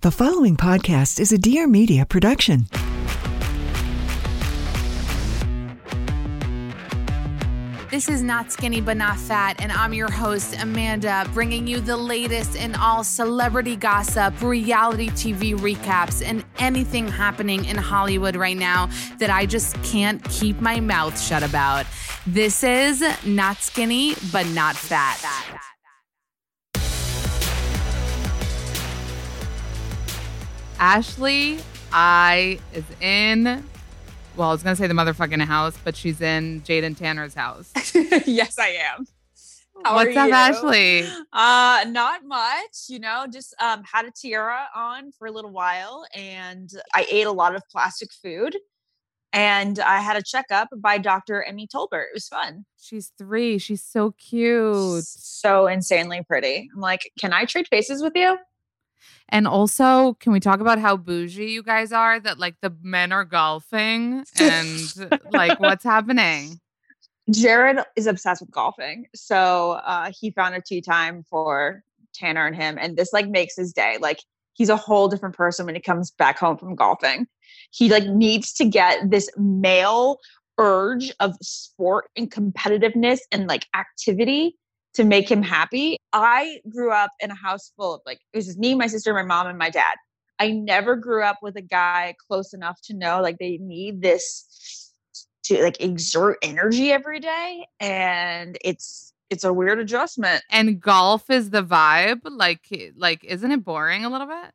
The following podcast is a Dear Media production. This is Not Skinny But Not Fat, and I'm your host, Amanda, bringing you the latest in all celebrity gossip, reality TV recaps, and anything happening in Hollywood right now that I just can't keep my mouth shut about. This is Not Skinny But Not Fat. Ashley I is in well, I was gonna say the motherfucking house, but she's in Jade and Tanner's house. yes, I am. How What's up, you? Ashley? Uh, not much. You know, just um had a tiara on for a little while, and I ate a lot of plastic food. And I had a checkup by Dr. Emmy Tolbert. It was fun. She's three. She's so cute. So insanely pretty. I'm like, can I trade faces with you? And also, can we talk about how bougie you guys are? That like the men are golfing and like what's happening? Jared is obsessed with golfing. So uh, he found a tee time for Tanner and him. And this like makes his day. Like he's a whole different person when he comes back home from golfing. He like needs to get this male urge of sport and competitiveness and like activity to make him happy. I grew up in a house full of like it was just me, my sister, my mom, and my dad. I never grew up with a guy close enough to know like they need this to like exert energy every day and it's it's a weird adjustment. And golf is the vibe. Like, like, isn't it boring a little bit?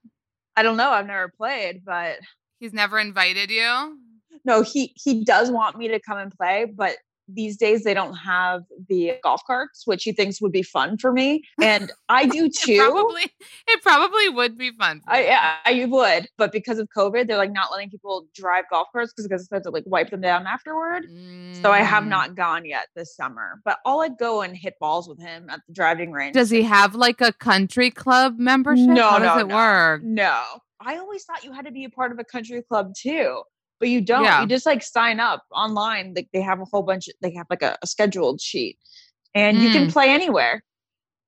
I don't know, I've never played, but He's never invited you. no, he he does want me to come and play, but these days they don't have the golf carts, which he thinks would be fun for me, and I do It too. probably, it probably would be fun. I, you. I would, but because of COVID, they're like not letting people drive golf carts because they have to like wipe them down afterward. So I have Mm. not gone yet this summer, but I'll like go and hit balls with him at the driving range. Does he have like a country club membership? No, How does no, it no. work? No, I always thought you had to be a part of a country club too, but you don't. Yeah. You just like sign up online. Like they have a whole bunch. Of, they have like a, a scheduled sheet, and you can Mm. play anywhere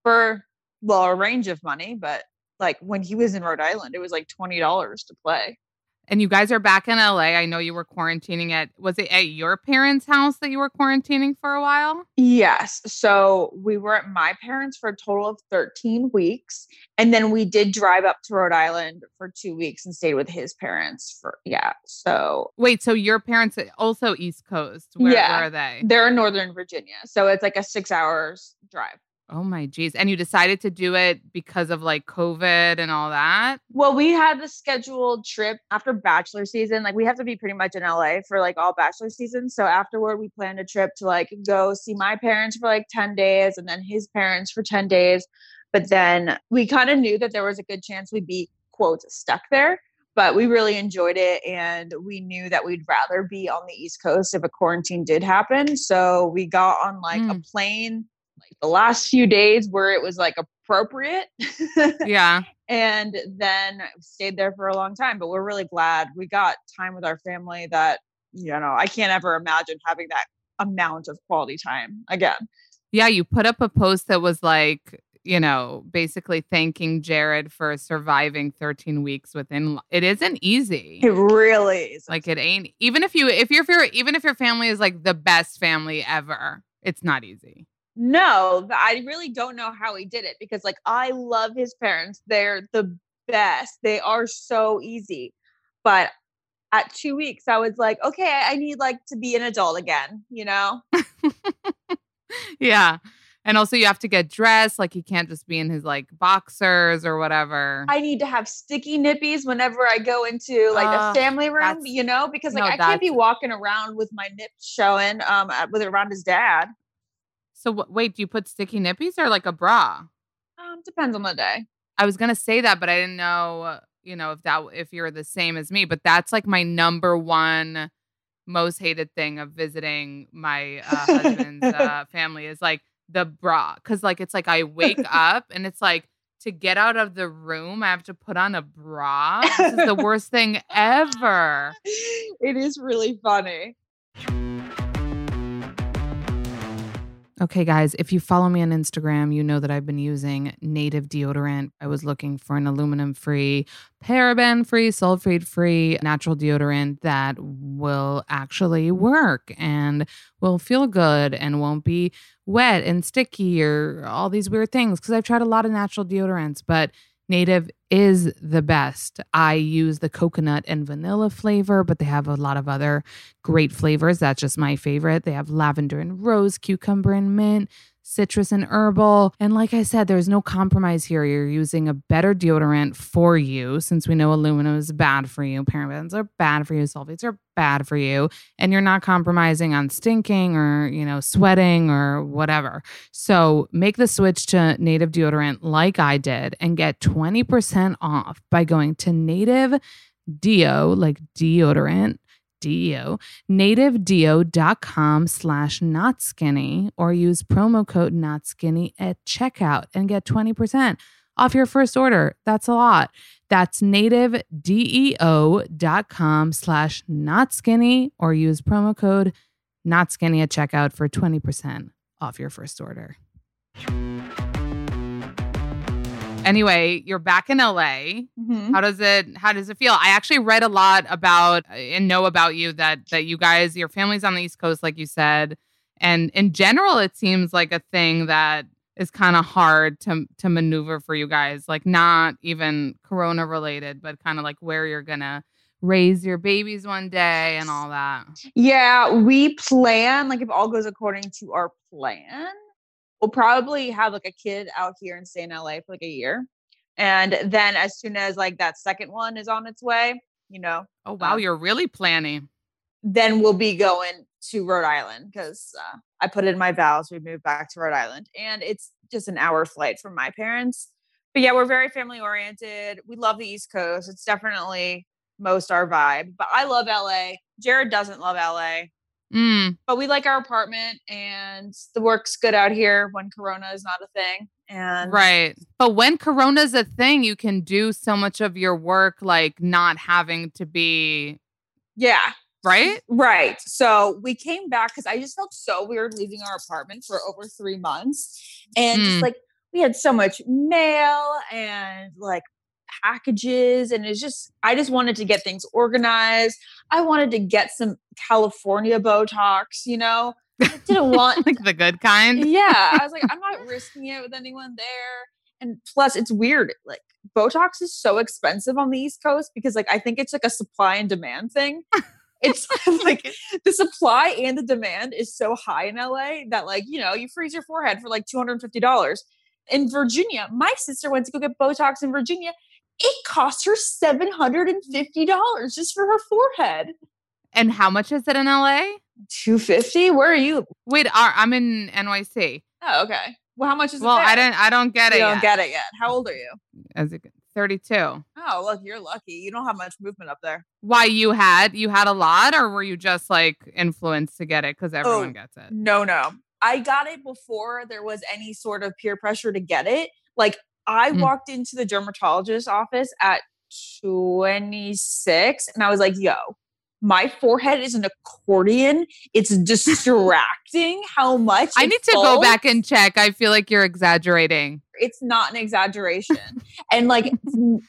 for well a range of money. But like when he was in Rhode Island, it was like twenty dollars to play. And you guys are back in LA. I know you were quarantining at was it at your parents' house that you were quarantining for a while? Yes. So we were at my parents for a total of 13 weeks. And then we did drive up to Rhode Island for two weeks and stayed with his parents for, yeah. So Wait, so your parents also East Coast. Where, Yeah. where are they? they're in Northern Virginia. So it's like a six hours drive. Oh my geez. And you decided to do it because of like COVID and all that? Well, we had the scheduled trip after bachelor season. Like we have to be pretty much in LA for like all bachelor season. So afterward, we planned a trip to like go see my parents for like 10 days and then his parents for 10 days. But then we kind of knew that there was a good chance we'd be, quote, stuck there. But we really enjoyed it. And we knew that we'd rather be on the East Coast if a quarantine did happen. So we got on like a Mm. plane like the last few days where it was like appropriate. Yeah. and then stayed there for a long time. But we're really glad we got time with our family that, you know, I can't ever imagine having that amount of quality time again. Yeah. You put up a post that was like, you know, basically thanking Jared for surviving 13 weeks within it isn't easy. It really is. Like it ain't even if you if your even if your family is like the best family ever, it's not easy. No, I really don't know how he did it because, like, I love his parents. They're the best. They are so easy. But at two weeks, I was like, okay, I need like to be an adult again, you know? yeah. And also you have to get dressed. Like he can't just be in his like boxers or whatever. I need to have sticky nippies whenever I go into like Uh, a family room, you know, because like no, I can't be walking around with my nips showing um with around his dad. So wh- wait, do you put sticky nippies or like a bra? Um, depends on the day. I was gonna say that, but I didn't know, you know, if that if you're the same as me. But that's like my number one most hated thing of visiting my uh, husband's uh, family is like the bra, because like it's like I wake up and it's like to get out of the room, I have to put on a bra. This is the worst thing ever. It is really funny. Okay, guys, if you follow me on Instagram, you know that I've been using native deodorant. I was looking for an aluminum free, paraben free, sulfate free natural deodorant that will actually work and will feel good and won't be wet and sticky or all these weird things. Because I've tried a lot of natural deodorants, but Native is the best. I use the coconut and vanilla flavor, but they have a lot of other great flavors. That's just my favorite. They have lavender and rose, cucumber and mint, citrus and herbal. And like I said, there's no compromise here. You're using a better deodorant for you since we know aluminum is bad for you. Parabens are bad for you. Sulfates are bad for you. And you're not compromising on stinking or, you know, sweating or whatever. So make the switch to native deodorant like I did and get 20% off by going to native deo, like deodorant, deo, nativedeo.com slash not skinny or use promo code not skinny at checkout and get 20% off your first order. That's a lot. That's nativedeo.com slash not skinny or use promo code not skinny at checkout for 20% off your first order. Anyway, you're back in LA. Mhm. How does it how does it feel? I actually read a lot about and know about you that that you guys your family's on the East Coast like you said and in general it seems like a thing that is kind of hard to to maneuver for you guys like not even corona related but kind of like where you're going to raise your babies one day and all that. Yeah, we plan like if all goes according to our plan, we'll probably have like a kid out here and stay in LA for like a year. And then as soon as like that second one is on its way, you know, Oh wow, Uh, you're really planning. then we'll be going to Rhode Island because uh, I put in my vows we moved back to Rhode Island, and it's just an hour flight from my parents. But yeah, we're very family oriented. We love the East Coast. It's definitely most our vibe. But I love LA. Jared doesn't love LA, Mm, but we like our apartment, and the work's good out here when Corona is not a thing. And right. But when corona's a thing, you can do so much of your work like not having to be yeah, right? Right. So we came back because I just felt so weird leaving our apartment for over three months. And Mm. just like we had so much mail and like packages. And it's just, I just wanted to get things organized. I wanted to get some California Botox, you know? I didn't want, like the good kind. yeah. I was like, I'm not risking it with anyone there. And plus, it's weird. Like, Botox is so expensive on the East Coast because, like, I think it's like a supply and demand thing. It's like the supply and the demand is so high in LA that, like, you know, you freeze your forehead for like $250. In Virginia, my sister went to go get Botox in Virginia. It cost her $750 just for her forehead. And how much is it in LA? 250 Where are you? Wait, are, I'm in NYC. Oh, okay. Well, how much is Well, it? Well, I don't I don't get You it. You don't yet. get it yet. How old are you? As a, 32. Oh, look, you're lucky. You don't have much movement up there. Why you had you had a lot or were you just like influenced to get it cuz oh, everyone Oh, gets it? No, no. I got it before there was any sort of peer pressure to get it. Like I Mm. walked into the dermatologist's office at 26 and I was like, yo, my forehead is an accordion. It's distracting how much I need to go back and check. I feel like you're exaggerating. It's not an exaggeration. and like,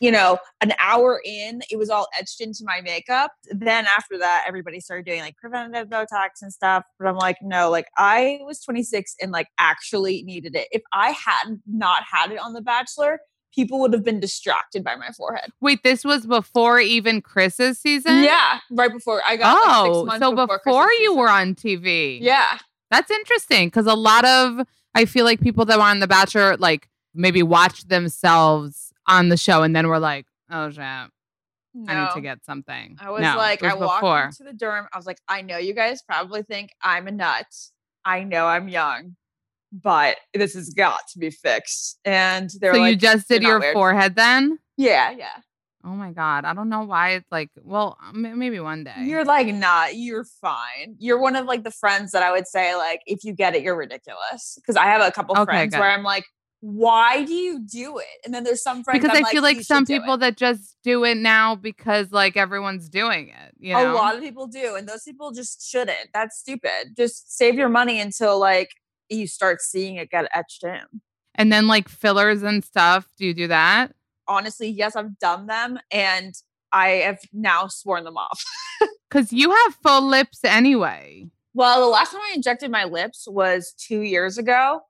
you know, an hour in, it was all etched into my makeup. Then after that, everybody started doing like preventative Botox and stuff. But I'm like, no, like I was 26 and like actually needed it. If I had not had it on The Bachelor, people would have been distracted by my forehead. Wait, this was before even Chris's season? Yeah, right before I got. like, six Oh, months so before, before, you season. were on TV. Yeah, That's interesting because a lot of I feel like people that were on The Bachelor like maybe watched themselves on the show and then were like, oh shit, I need to get something. I was No, like, it I walked before. into the dorm. I was like, I know you guys probably think I'm a nut. I know I'm young, but this has got to be fixed. And they're So like, you just did your weird." forehead then? Yeah, yeah. Oh my god, I don't know why it's like. Well, maybe one day. You're like not. You're fine. You're one of like the friends that I would say like, if you get it, you're ridiculous. Because I have a couple Okay, friends good. where I'm like, why do you do it? And then there's some friends because I'm I feel like "You some do it." people that just do it now because like everyone's doing it. You know, A lot of people do, and those people just shouldn't. That's stupid. Just save your money until like you start seeing it get etched in. and then like fillers and stuff. Do you do that? Honestly, yes, I've done them, and I have now sworn them off. Because you have full lips anyway. Well, the last time I injected my lips was two years ago,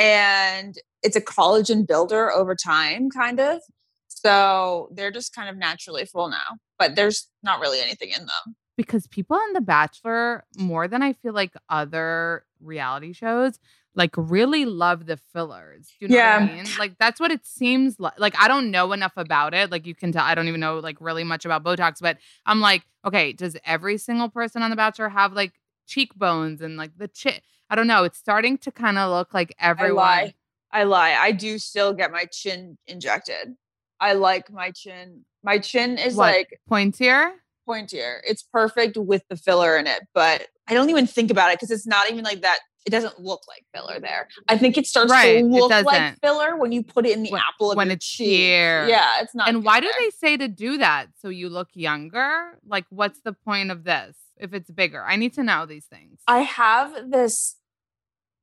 and it's a collagen builder over time, kind of. So they're just kind of naturally full now, but there's not really anything in them. because people on The Bachelor, more than I feel like other reality shows, like really love the fillers. Do you know what I mean? Like that's what it seems like. Like I don't know enough about it. Like you can tell, I don't even know like really much about Botox, but I'm like, okay, does every single person on The Bachelor have like cheekbones and like the chin? I don't know. It's starting to kind of look like everyone. I lie. I lie. I do still get my chin injected. I like my chin. My chin is What? like Pointier? pointier. It's perfect with the filler in it, but I don't even think about it because it's not even like that. It doesn't look like filler there. I think it starts Right, to look like filler when you put it in the When- apple of when your it's cheek. here. Yeah, it's not. And why do they say to do that? So you look younger? Like, what's the point of this if it's bigger? I need to know these things. I have this.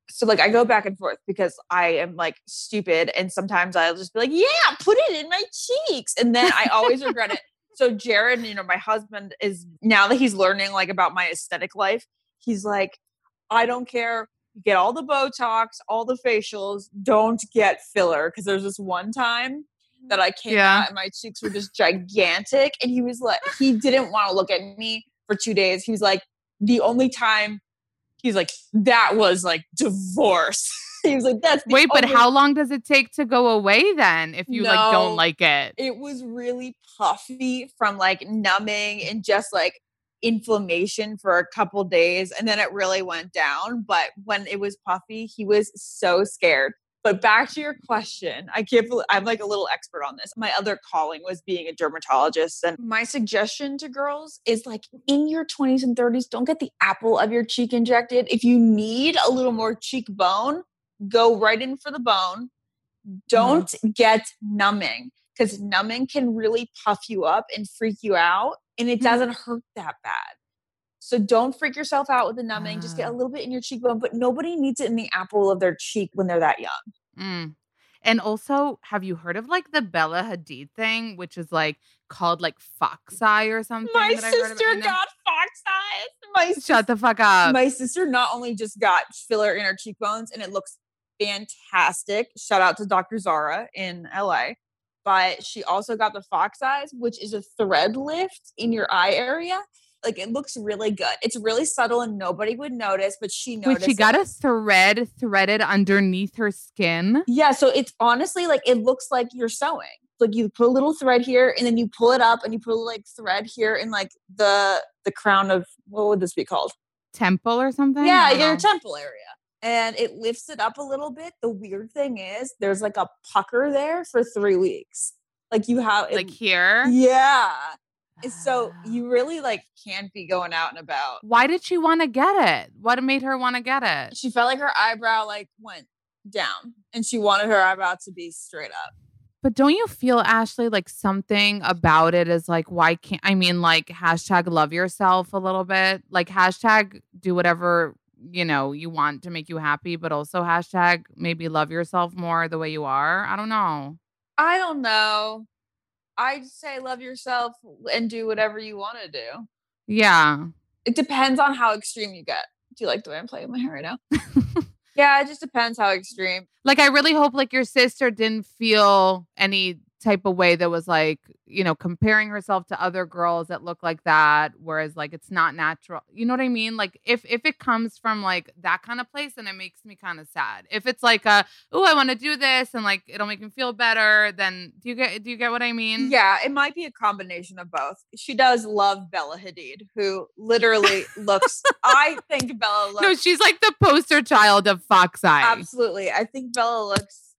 So like I go back and forth because I am like stupid, and sometimes I'll just be like, "Yeah, put it in my cheeks," and then I always regret it. So Jared, you know, my husband is now that he's learning like about my aesthetic life, he's like, "I don't care. Get all the Botox, all the facials. Don't get filler." Because there's this one time that I came Yeah. out and my cheeks were just gigantic, and he was like, he didn't want to look at me for two days. He was like, the only time he's like that was like divorce. He was like that's Wait, but only-" how long does it take to go away then if you like don't like it? it was really puffy from like numbing and just like inflammation for a couple days and then it really went down but when it was puffy he was so scared but back to your question i can't believe i'm like a little expert on this. My other calling was being a dermatologist and my suggestion to girls is like in your 20s and 30s don't get the apple of your cheek injected. If you need a little more cheekbone go right in for the bone. Don't get numbing because numbing can really puff you up and freak you out and it Mhm. doesn't hurt that bad so don't freak yourself out with the numbing just get a Ah. little bit in your cheekbone but nobody needs it in the apple of their cheek when they're that young Mm. And also, have you heard of like the Bella Hadid thing, which is like called like fox eye or something? my that I heard about? sister got fox eyes my Shut the fuck up. my sister not only just got filler in her cheekbones and it looks fantastic. Shout out to Dr. Zara in LA. But she also got the fox eyes, which is a thread lift in your eye area. Like it looks really good. It's really subtle and nobody would notice, but she noticed. she got a thread threaded underneath her skin. Yeah, so it's honestly like it looks like you're sewing. Like you put a little thread here and then you pull it up and you put a like thread here in like the the crown of what would this be called? Temple or something? Yeah, your know. temple area. And it lifts it up a little bit. The weird thing is there's like a pucker there for three weeks. Like you have like here. Yeah. So you really like can't be going out and about. Why did she want to get it? What made her want to get it? She felt like her eyebrow like went down and she wanted her eyebrow to be straight up. But don't you feel, Ashley, like something about it is like, why can't I mean, like, hashtag love yourself a little bit? Like, hashtag do whatever, you know, you want to make you happy, but also hashtag maybe love yourself more the way you are. I don't know. I don't know. I say love yourself and do whatever you want to do. Yeah. It depends on how extreme you get. Do you like the way I'm playing my hair right now? Yeah, it just depends how extreme. Like I really hope like your sister didn't feel any type of way that was like, you know, comparing herself to other girls that look like that, whereas like it's not natural. You know what I mean? Like if if it comes from like that kind of place, then it makes me kind of sad. If it's like a, oh, I want to do this and like it'll make me feel better, then do you get do you get what I mean? Yeah, it might be a combination of both. She does love Bella Hadid, who literally looks. I think Bella looks. No, she's like the poster child of Fox Eye. Absolutely, I think Bella looks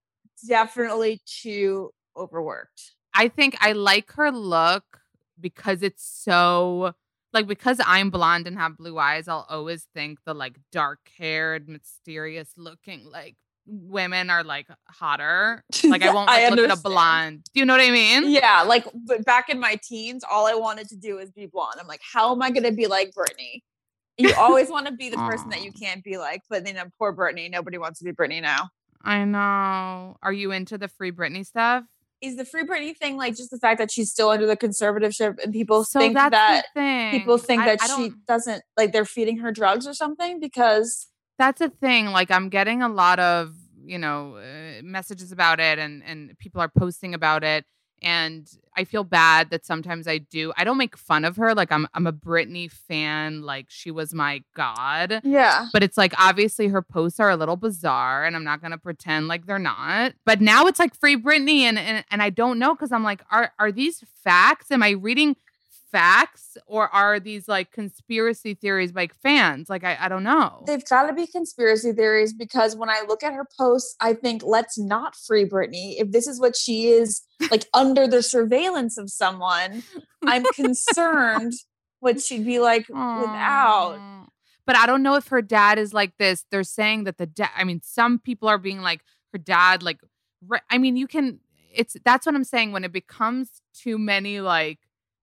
definitely too overworked. I think I like her look because it's so like because I'm blonde and have blue eyes, I'll always think the like dark haired, mysterious looking like women are like hotter. Like I won't I like, look at a blonde. Do you know what I mean? Yeah, like but back in my teens, all I wanted to do is be blonde. I'm like, how am I going to be like Britney? You always want to be the person that you can't be like, but then uh, poor Britney. Nobody wants to be Britney now. I know. Are you into the free Britney stuff? Is the free Britney thing like just the fact that she's still under the conservatorship and people So think that people think I- that I she doesn't like they're feeding her drugs or something because that's a thing like i'm getting a lot of you know uh, messages about it and and people are posting about it and i feel bad that sometimes i do i don't make fun of her like i'm i'm a britney fan like she was my god yeah. but it's like obviously her posts are a little bizarre and i'm not going to pretend like they're not but now it's like free britney and and, and i don't know because i'm like are are these facts am i reading facts or are these like conspiracy theories by fans like i, I don't know They've got to be conspiracy theories because when I look at her posts, I think let's not free Britney. If this is what she is like under the surveillance of someone, I'm concerned what she'd be like without. But I don't know if her dad is like this. They're saying that the dad. I mean, some people are being like her dad. Like, re- I mean, you can. It's that's what I'm saying. When it becomes too many, like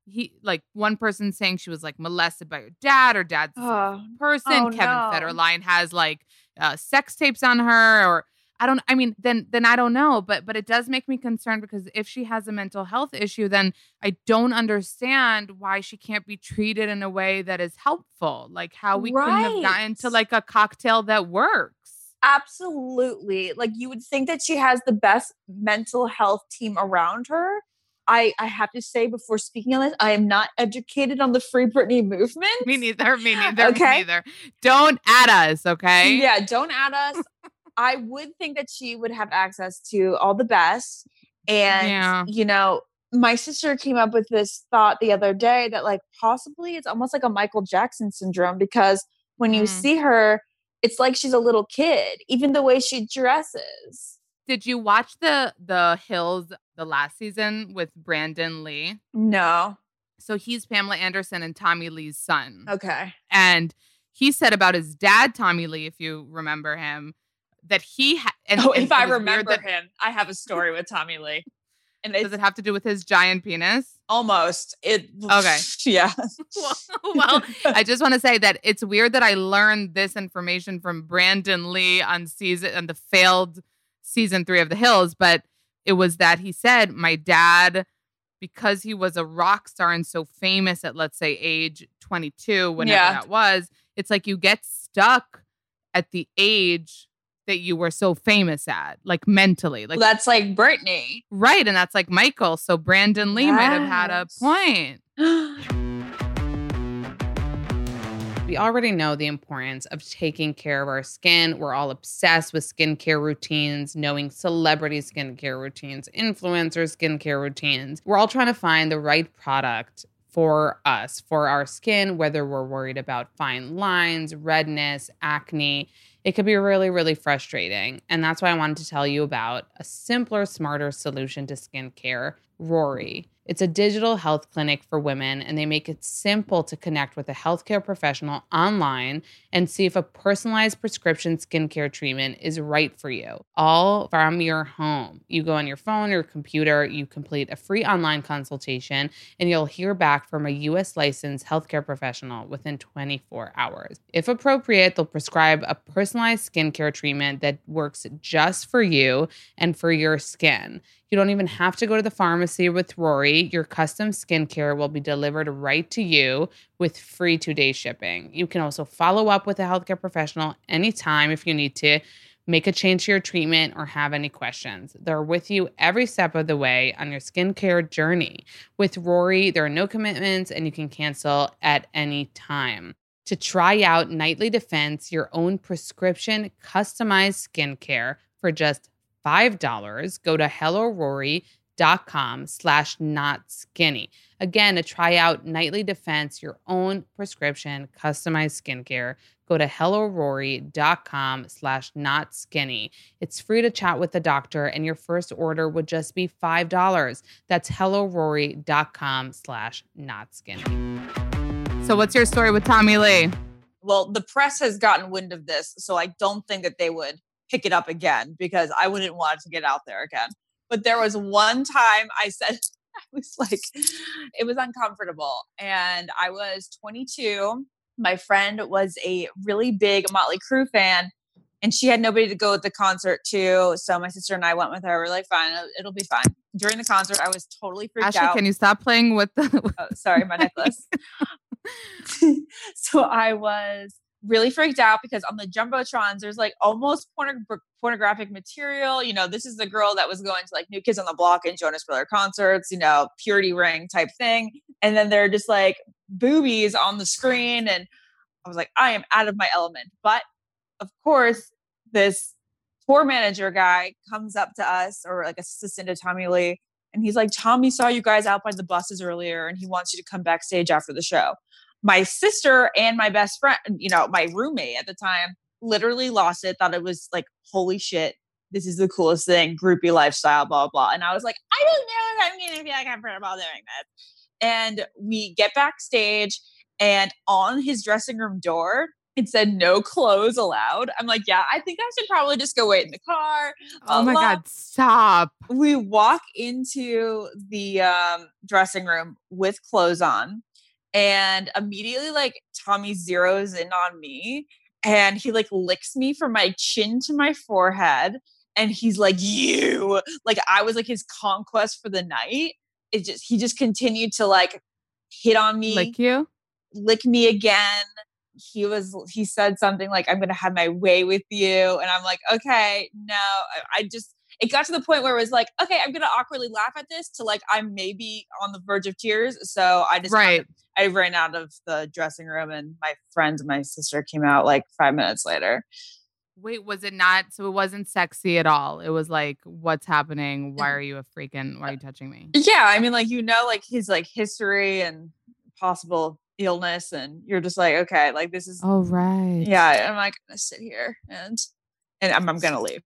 he, like one person saying she was like molested by her dad, or dad's Oh, person. oh, Kevin no. Federline has like uh, sex tapes on her, or I don't. I mean, then then I don't know. But but it does make me concerned because if she has a mental health issue, then I don't understand why she can't be treated in a way that is helpful. Like how we couldn't have gotten to like a cocktail that works. absolutely. Like you would think that she has the best mental health team around her. I, I have to say before speaking on this, I am not educated on the Free Britney movement. Me neither. Me neither. Okay. Me neither. Don't add us, okay? Yeah, don't add us. I would think that she would have access to all the best. And, Yeah. you know, my sister came up with this thought the other day that, like, possibly it's almost like a Michael Jackson syndrome because when you Mm. see her, it's like she's a little kid, even the way she dresses. Did you watch the the Hills the last season with Brandon Lee? No. So he's Pamela Anderson and Tommy Lee's son. Okay. And he said about his dad, Tommy Lee, if you remember him, that he ha- and, Oh, and if I remember that- him, I have a story with Tommy Lee. And Does it have to do with his giant penis? almost it. Okay. Yeah. well, I just want to say that it's weird that I learned this information from Brandon Lee on season on the failed season three of The Hills, but it was that he said my dad, because he was a rock star and so famous at let's say age 22, whenever Yeah. that was, it's like you get stuck at the age that you were so famous at, like mentally. Like That's like Britney. right. And that's like Michael. So Brandon Lee might have had a point. We already know the importance of taking care of our skin. We're all obsessed with skincare routines, knowing celebrity skincare routines, influencer skincare routines. We're all trying to find the right product for us, for our skin, whether we're worried about fine lines, redness, acne. It could be really, really frustrating. And that's why I wanted to tell you about a simpler, smarter solution to skincare, Rory. It's a digital health clinic for women, and they make it simple to connect with a healthcare professional online and see if a personalized prescription skincare treatment is right for you, all from your home. You go on your phone or computer, you complete a free online consultation, and you'll hear back from a US licensed healthcare professional within 24 hours. If appropriate, they'll prescribe a personalized skincare treatment that works just for you and for your skin. You don't even have to go to the pharmacy with Rory. Your custom skincare will be delivered right to you with free two day shipping. You can also follow up with a healthcare professional anytime if you need to make a change to your treatment, or have any questions. They're with you every step of the way on your skincare journey. With Rory, there are no commitments and you can cancel at any time. To try out Nightly Defense, your own prescription customized skincare for just $5, go to hellorory.com slash not skinny. Again, to try out Nightly Defense, your own prescription customized skincare go to hellorory.com slash not skinny. It's free to chat with the doctor, and your first order would just be $5. That's hellorory.com slash not skinny. So what's your story with Tommy Lee? Well, the press has gotten wind of this, so I don't think that they would pick it up again because I wouldn't want to get out there again. But there was one time I said, I was like, it was uncomfortable. And I was 22 my friend was a really big Motley Crue fan and she had nobody to go with the concert to. So my sister and I went with her. We're like, fine, it'll, be fine. During the concert, I was totally freaked Ashley, out. can you stop playing with the? oh, sorry, my necklace. so I was really freaked out because on the jumbotrons there's like almost porn- pornographic material. You know this is the girl that was going to like new kids on the block and jonas brother concerts you know purity ring type thing. And then they're just like boobies on the screen. And i was like i am out of my element. But of course this tour manager guy comes up to us or like assistant to tommy lee and he's like tommy saw you guys out by the buses earlier and he wants you to come backstage after the show my sister and my best friend, you know, my roommate at the time, literally lost it, thought it was like, holy shit, this is the coolest thing, groupie lifestyle, blah, blah. And I was like, I don't know if I'm going to feel comfortable doing this. And we get backstage, and on his dressing room door, it said no clothes allowed. I'm like, yeah, I think I should probably just go wait in the car. Oh my God, stop. We walk into the um, dressing room with clothes on and immediately like Tommy zeroes in on me and he like licks me from my chin to my forehead and he's like you! Like I was like his conquest for the night. It just he just continued to like hit on me like you? lick me again. He was he said something like i'm gonna have my way with you and i'm like okay no I, I just it got to the point where it was like okay i'm gonna awkwardly laugh at this to like i'm maybe on the verge of tears so i just right kind of, I ran out of the dressing room and my friend and my sister came out like five minutes later. Wait, was it not? So it wasn't sexy at all. It was like, what's happening? Why mm. are you a freaking, why are you touching me? Yeah. I mean, like, you know, like his like history and possible illness. And you're just like, okay, like this is. Oh, right. Yeah. I'm like, going to sit here and, and I'm, I'm going to leave.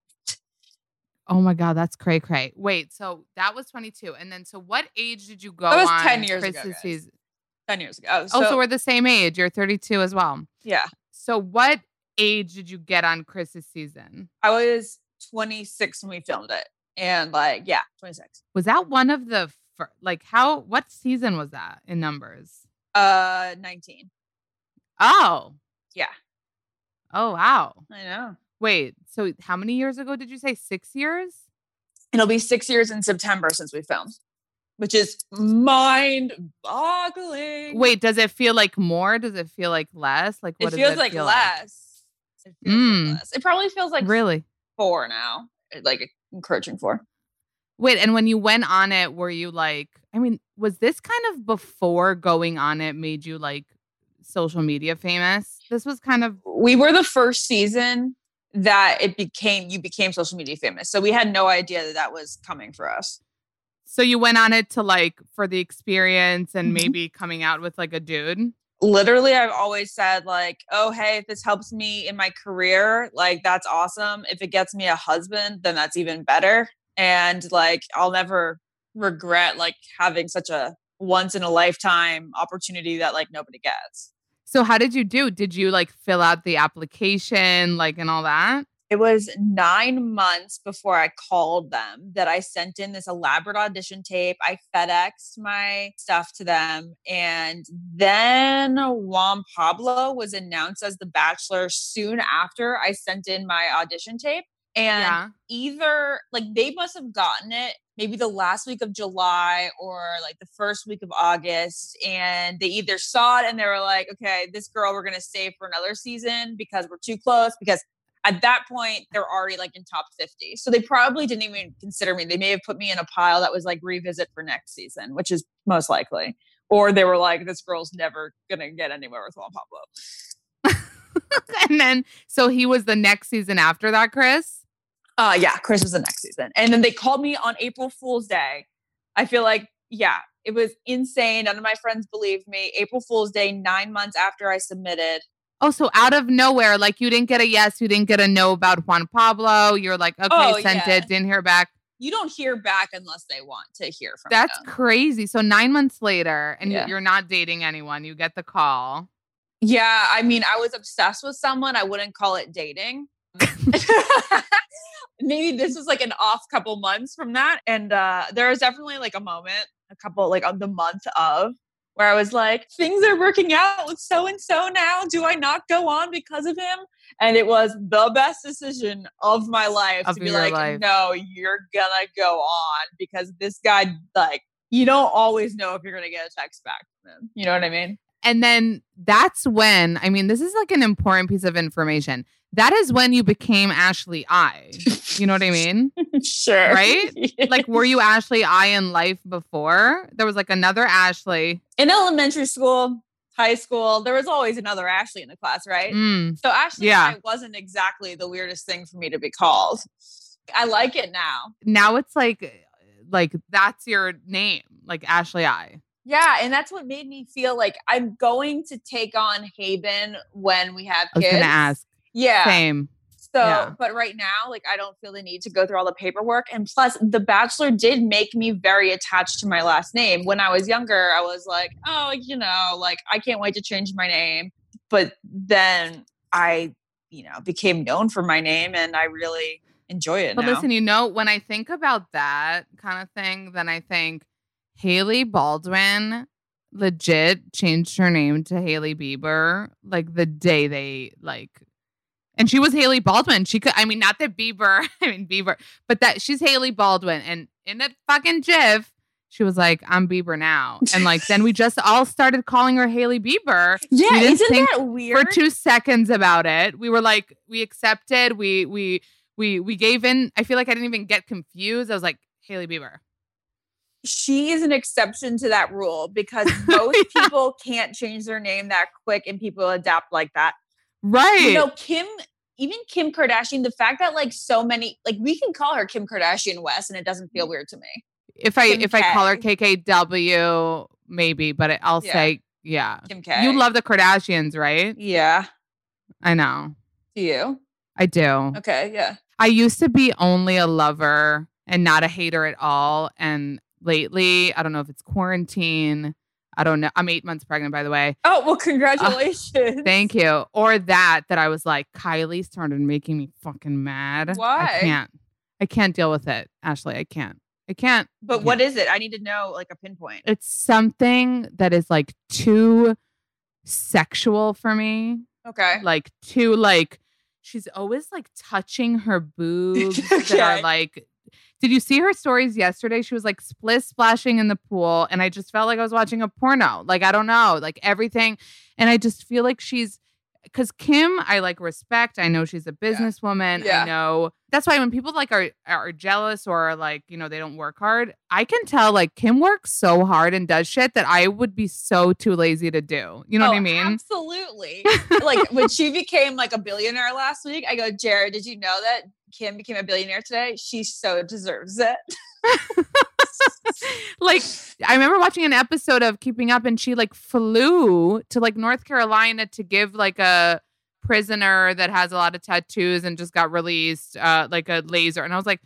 Oh my God, that's cray cray. Wait, so that was 22. And then, so what age did you go That was on 10 years Chris's ago, season? 10 years ago. Oh, oh, so we're the same age. You're 32 as well. yeah. So what age did you get on Chris's season? I was 26 when we filmed it. And like, yeah, 26. Was that one of the fir- like how what season was that in numbers? Uh, 19. Oh. Yeah. Oh wow. I know. Wait, so how many years ago did you say? 6 years? It'll be six years in September since we filmed, which is mind boggling. Wait, does it feel like more? Does it feel like less? Like what it feels it like feel less. It feels Mm. like less. It probably feels like Really? four now, like encroaching four. Wait, and when you went on it, were you like, I mean, was this kind of before going on it made you like social media famous? This was kind of We were the first season that it became you became social media famous, so we had no idea that that was coming for us. so you went on it to like for the experience and Mhm. maybe coming out with like a dude. literally i've always said like oh hey if this helps me in my career like that's awesome if it gets me a husband then that's even better and like i'll never regret like having such a once in a lifetime opportunity that like nobody gets So how did you do? Did you like fill out the application like and all that? it was nine months before I called them that I sent in this elaborate audition tape. I FedExed my stuff to them. And then Juan Pablo was announced as the bachelor soon after I sent in my audition tape. And Yeah. either like they must have gotten it maybe the last week of July or like the first week of August. And they either saw it and they were like, okay, this girl we're gonna save for another season because we're too close. Because at that point, they're already like in top 50. So they probably didn't even consider me. They may have put me in a pile that was like revisit for next season, which is most likely. Or they were like, this girl's never gonna get anywhere with Juan Pablo. and then so he was the next season after that, Chris. Uh yeah, Chris was the next season. And then they called me on April Fool's Day. I feel like, yeah, it was insane. None of my friends believed me. April Fool's Day, nine months after I submitted. Oh, so out of nowhere, like you didn't get a yes, you didn't get a no about Juan Pablo. You're like, okay, Oh, sent yeah. it, didn't hear back. You don't hear back unless they want to hear from That's you. crazy. So nine months later, and Yeah. you're not dating anyone, you get the call. Yeah, I mean, I was obsessed with someone. I wouldn't call it dating. Maybe this was like an off couple months from that. And uh there was definitely like a moment, a couple like of the month of where I was like, things are working out with so and so now. Do I not go on because of him? And it was the best decision of my life Of to be like, life. no, you're gonna go on because this guy like you don't always know if you're gonna get a text back from him. You know what I mean? And then that's when, I mean, this is like an important piece of information. That is when you became Ashley I. You know what I mean? sure. Right? Like, were you Ashley I in life before? There was like another Ashley. in elementary school, high school, there was always another Ashley in the class, right? Mm. So Ashley Yeah. I wasn't exactly the weirdest thing for me to be called. I like it now. Now it's like, like that's your name, like Ashley I. Yeah, and that's what made me feel like I'm going to take on Haibon when we have I was kids. gonna ask. Yeah. Same. So, Yeah. but right now, like I don't feel the need to go through all the paperwork. And plus, The Bachelor did make me very attached to my last name. When I was younger, I was like, oh, you know, like I can't wait to change my name. But then I, you know, became known for my name and I really enjoy it But now. listen, you know, when I think about that kind of thing, then I think Hailey Baldwin legit changed her name to Hailey Bieber like the day they like and she was Hailey Baldwin. She could I mean not that Bieber, I mean Bieber, but that she's Hailey Baldwin and in that fucking GIF she was like, I'm Bieber now. And like then we just all started calling her Hailey Bieber yeah, we didn't isn't think that for two seconds about it. We were like, we accepted. We we we we gave in. I feel like I didn't even get confused. I was like, Hailey Bieber. she is an exception to that rule because most Yeah. people can't change their name that quick and people adapt like that. Right. You know, Kim, even Kim Kardashian, the fact that like so many, like we can call her Kim Kardashian West and it doesn't feel mm. weird to me. if I Kim if I call her KKW, maybe, but it, I'll Yeah. say yeah. Kim K. You love the Kardashians, right? Yeah. I know. Do you? I do. Okay. Yeah. I used to be only a lover and not a hater at all. And lately, I don't know if it's quarantine. I don't know. I'm eight months pregnant, by the way. Oh, well, uh, congratulations. Thank you. Or that that I was like, Kylie started making me fucking mad. Why? I can't. I can't deal with it, Ashley. I can't. I can't. But what is it? I need to know like a pinpoint. It's something that is like too sexual for me. Okay. Like too like she's always like touching her boobs that are like did you see her stories yesterday? She was like split splashing in the pool, and I just felt like I was watching a porno. Like, I don't know, like everything. And I just feel like she's because Kim, I like respect. I know she's a businesswoman. Yeah. I know that's why when people like are are jealous or like, you know, they don't work hard, I can tell like Kim works so hard and does shit that I would be so too lazy to do. You know what oh, I Oh, mean? Absolutely. like when she became like a billionaire last week, I go, Jared, did you know that Kim became a billionaire today? She so deserves it. like I remember watching an episode of Keeping Up and she like flew to like North Carolina to give like a prisoner that has a lot of tattoos and just got released uh like a laser and I was like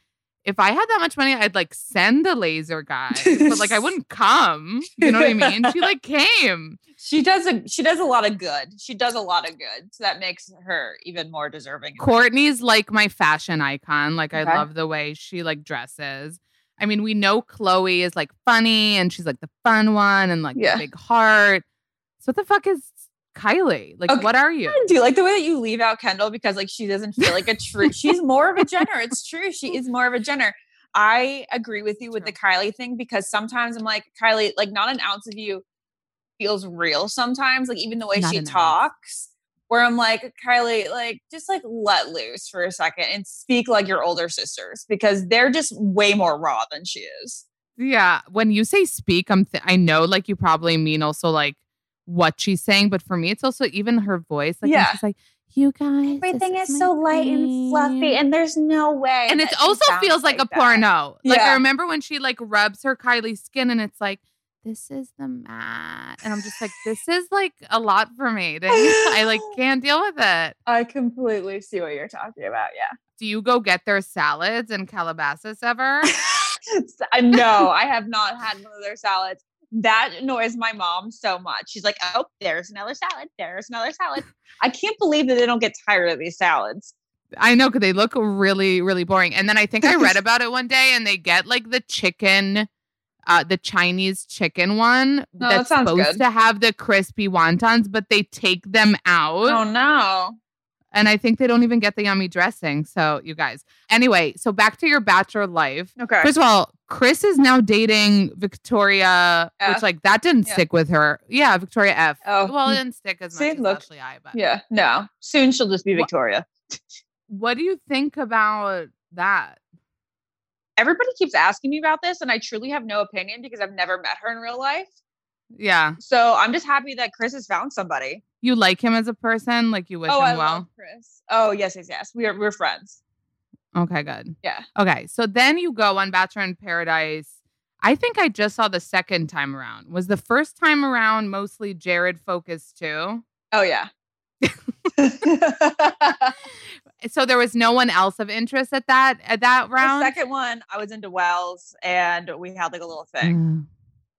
if I had that much money I'd like send the laser guy but like I wouldn't come you know what I mean she like came She does a she does a lot of good. She does a lot of good. So that makes her even more deserving. Kourtney's like my fashion icon like I love the way she like dresses I mean we know Khloe is like funny and she's like the fun one and like Yeah. the big heart so what the fuck is Kylie? Like, Okay. what are you? I do like the way that you leave out Kendall because like she doesn't feel like a true. she's more of a Jenner. It's true. She is more of a Jenner. I agree with you with the Kylie thing because sometimes I'm like Kylie, like not an ounce of you feels real. Sometimes, like even the way Not she an ounce. talks, where I'm like Kylie, like just like let loose for a second and speak like your older sisters because they're just way more raw than she is. Yeah. When you say speak, I'm th- I know like you probably mean also like what she's saying, but for me, it's also even her voice. Like, Yeah. she's like, you guys. Everything is my so light and fluffy, and there's no way. and it also feels like, a that. porno. Like I remember when she like rubs her Kylie skin and it's like, this is the mat. And I'm just like, this is like a lot for me. I like can't deal with it. I completely see what you're talking about. Yeah. Do you go get their salads in Calabasas ever? Know I have not had one of their salads. That annoys my mom so much. She's like, "Oh, there's another salad. There's another salad." I can't believe that they don't get tired of these salads. I know because they look really, really boring. And then I think I read about it one day, and they get like the chicken, uh, the Chinese chicken one Oh, that's sounds supposed good. to have the crispy wontons, but they take them out. Oh no! And I think they don't even get the yummy dressing. So, you guys. Anyway, so back to your bachelor life. Okay. First of all, Chris is now dating Victoria, F. which like that didn't Yeah. stick with her. Yeah, Victoria F. Oh, well, it didn't stick as much See, as look. Ashley I, but yeah. No. Soon she'll just be What- Victoria. what do you think about that? Everybody keeps asking me about this, and I truly have no opinion because I've never met her in real life. Yeah. So I'm just happy that Chris has found somebody. You like him as a person? Like you wish oh, him I well? Chris. Oh yes, yes, yes. We're we're friends. Okay, good. Yeah. Okay. So then you go on Bachelor in Paradise. I think I just saw the second time around. Was the first time around mostly Jared focused too? Oh yeah. So there was no one else of interest at that at that The round. second one, I was into Wells, and we had like a little thing.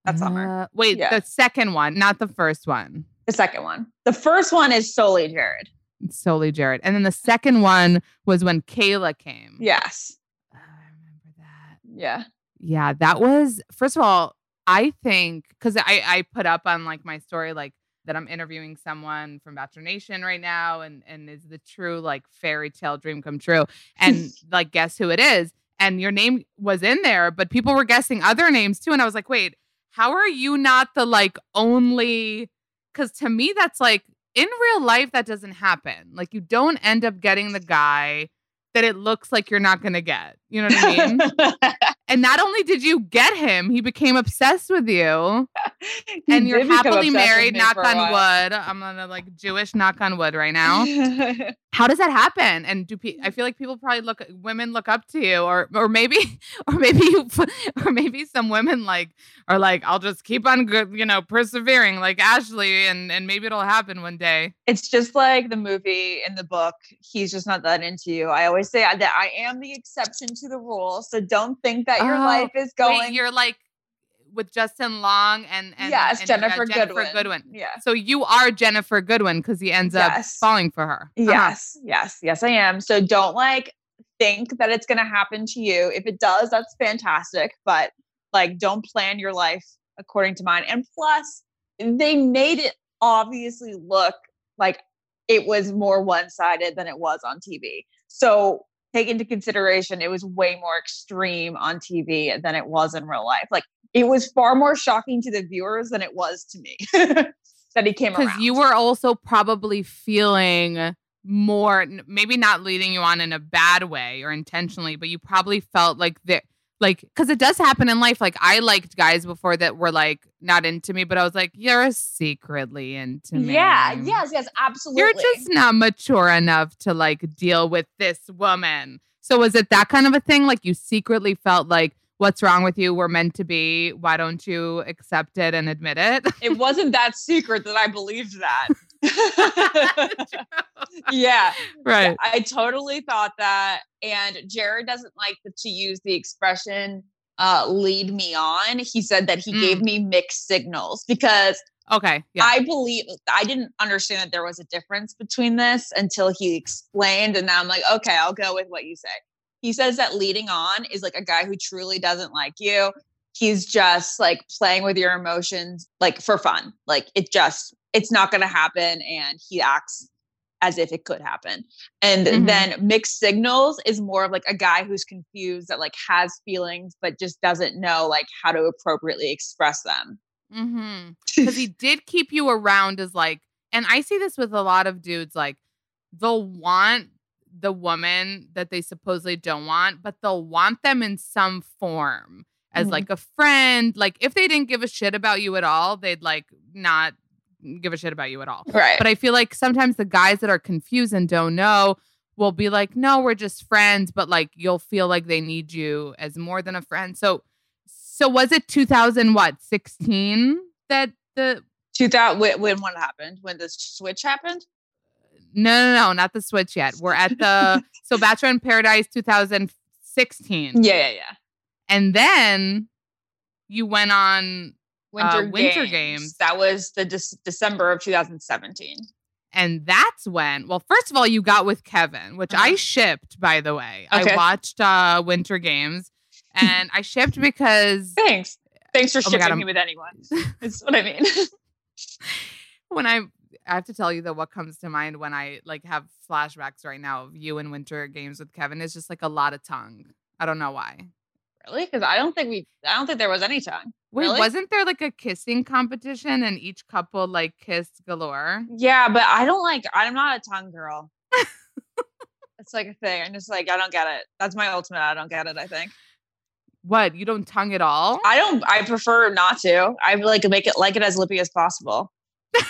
that summer. Uh, wait, Yeah. the second one, not the first one. The second one. The first one is solely Jared. Solely Jared. And then the second one was when Kayla came. Yes. Oh, I remember that. Yeah. Yeah, that was first of all, I think because I I put up on like my story like that I'm interviewing someone from Bachelor Nation right now, and and is the true like fairy tale dream come true, and like guess who it is, and your name was in there, but people were guessing other names too, and I was like, wait, how are you not the like only? Because to me, that's like in real life that doesn't happen. Like you don't end up getting the guy that it looks like you're not gonna get. You know what I mean? And not only did you get him, he became obsessed with you. And you're happily married, knock on wood. I'm gonna like Jewish knock on wood right now. How does that happen? And do pe- I mm. feel like people probably look women look up to you, or or maybe or maybe you or maybe some women like are like I'll just keep on good, you know, persevering like Ashley, and and maybe it'll happen one day. it's just like the movie in the book. He's just not that into you. I always say that I am the exception to the rule. So don't think that your Oh, life is going. Wait, you're like with Justin Long and and yes, and, uh, Ginnifer, Ginnifer Goodwin. Goodwin. Yeah. So you are Ginnifer Goodwin because he ends up falling for her. Uh-huh. Yes, yes, yes, I am. So don't like think that it's going to happen to you. If it does, that's fantastic. But like, don't plan your life according to mine. And plus, they made it obviously look like it was more one sided than it was on TV. So take into consideration, it was way more extreme on TV than it was in real life. Like, it was far more shocking to the viewers than it was to me that he came around. Because you were also probably feeling more, maybe not leading you on in a bad way or intentionally, but you probably felt like that. Like, because it does happen in life. Like, I liked guys before that were like not into me, but I was like, you're secretly into me. Yeah, yes, yes, absolutely. You're just not mature enough to like deal with this woman. So was it that kind of a thing? Like you secretly felt like, what's wrong with you? We're meant to be. Why don't you accept it and admit it? it wasn't that secret that I believed that. yeah, right. I totally thought that. And Jared doesn't like to use the expression uh, lead me on. He said that he Mm. gave me mixed signals because Okay. Yeah. I believe I didn't understand that there was a difference between this until he explained. And now I'm like, okay, I'll go with what you say. He says that leading on is like a guy who truly doesn't like you, he's just like playing with your emotions like for fun. Like it just it's not going to happen and he acts as if it could happen. And Mhm. then mixed signals is more of like a guy who's confused that like has feelings but just doesn't know like how to appropriately express them. Mm-hmm. Because he did keep you around as like, and I see this with a lot of dudes, like they'll want the woman that they supposedly don't want, but they'll want them in some form as Mhm. like a friend. Like if they didn't give a shit about you at all, they'd like not give a shit about you at all. Right. But I feel like sometimes the guys that are confused and don't know will be like, no, we're just friends, but like you'll feel like they need you as more than a friend. So so was it 2000 what 16 that the 2000 when, when what happened? When the switch happened? no no no not the switch yet. We're at the so Bachelor in Paradise 2016. Yeah, yeah, yeah. And then you went on Winter, Uh, Winter games. Games. That was the Dec- December of 2017. and that's when well first of all you got with Kevin, which I Uh-huh. shipped by the way. Okay. I watched uh Winter Games and I shipped because Thanks. Thanks for Oh shipping God, me with anyone. That's what I mean. when I I have to tell you though what comes to mind when I like have flashbacks right now of you and winter games with Kevin is just like a lot of tongue. I don't know why. Really? Because I don't think we. I don't think there was any tongue. Wait, Really? wasn't there like a kissing competition and each couple like kissed galore? Yeah, but I don't like. I'm not a tongue girl. it's like a thing. I'm just like I don't get it. That's my ultimate. I don't get it. I think What? You don't tongue at all? I don't. I prefer not to. I like to make it like it as lippy as possible. oh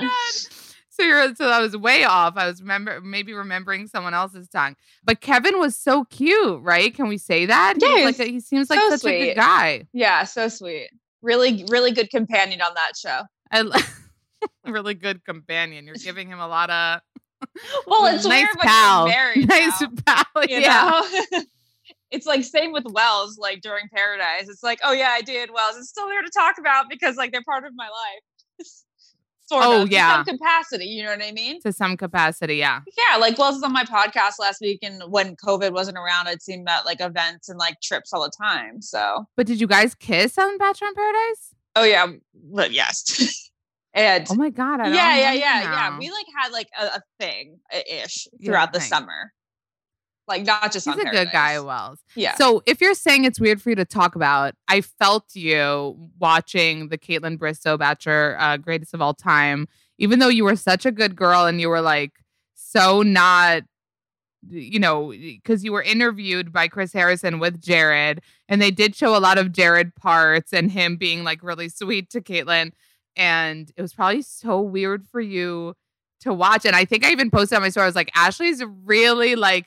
my god. So you're so I was way off. I was remember maybe remembering someone else's tongue. But Kevin was so cute, right? Can we say that? Yeah, he like he seems like so such a sweet. good guy. Yeah, so sweet. Really, really good companion on that show. I really good companion. You're giving him a lot of Well, it's nice weird pal. married. nice now. pal. you yeah. know? it's like same with Wells, like during Paradise. It's like, oh yeah, I did Wells. It's still there to talk about because like they're part of my life. Sort Oh, of, to yeah. some capacity. You know what I mean? To some capacity, yeah. Yeah, like Wells was on my podcast last week, and when COVID wasn't around, I'd seen him at like events and like trips all the time. So, But did you guys kiss on Bachelor in Paradise? oh yeah, but yes, and Oh my god! I don't yeah, yeah, yeah, yeah. We like had like a, a thing ish Yeah, throughout the thing. summer, like not just He's a good guy, Wells. Yeah. So if you're saying it's weird for you to talk about, I felt you watching the Kaitlyn Bristowe Bachelor uh, Greatest of All Time, even though you were such a good girl and you were like so not, you know, because you were interviewed by Chris Harrison with Jared, and they did show a lot of Jared parts and him being like really sweet to Caitlyn, and it was probably so weird for you to watch. And I think I even posted on my story. I was like, Ashley's really like.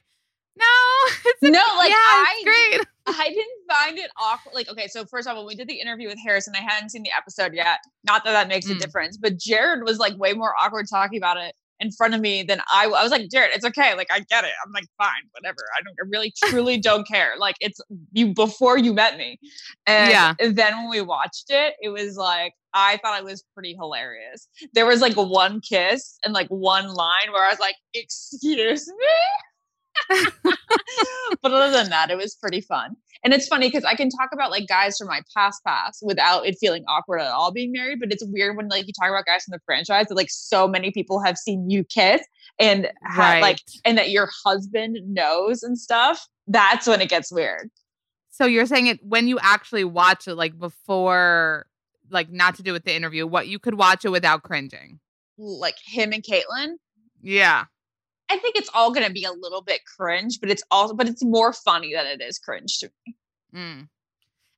No, it's No, like yeah, I great. I didn't find it awkward. Like, okay, so first of all, when we did the interview with Harrison, I hadn't seen the episode yet. Not that that makes a Mm. difference, but Jared was like way more awkward talking about it in front of me than I. I was like, Jared, it's okay. Like, I get it. I'm like, fine, whatever. I don't. I really, truly don't care. Like, it's you before you met me, and Yeah. then when we watched it, it was like I thought it was pretty hilarious. There was like one kiss and like one line where I was like, "Excuse me." but other than that, it was pretty fun. And it's funny because I can talk about like guys from my past past without it feeling awkward at all being married. But it's weird when like you talk about guys from the franchise that like so many people have seen you kiss and have, like and that your husband knows and stuff. That's when it gets weird. So you're saying it when you actually watch it, like before, like not to do with the interview, what you could watch it without cringing. Like him and Kaitlyn. Yeah. I think it's all gonna be a little bit cringe, but it's also but it's more funny than it is cringe to me. Mm.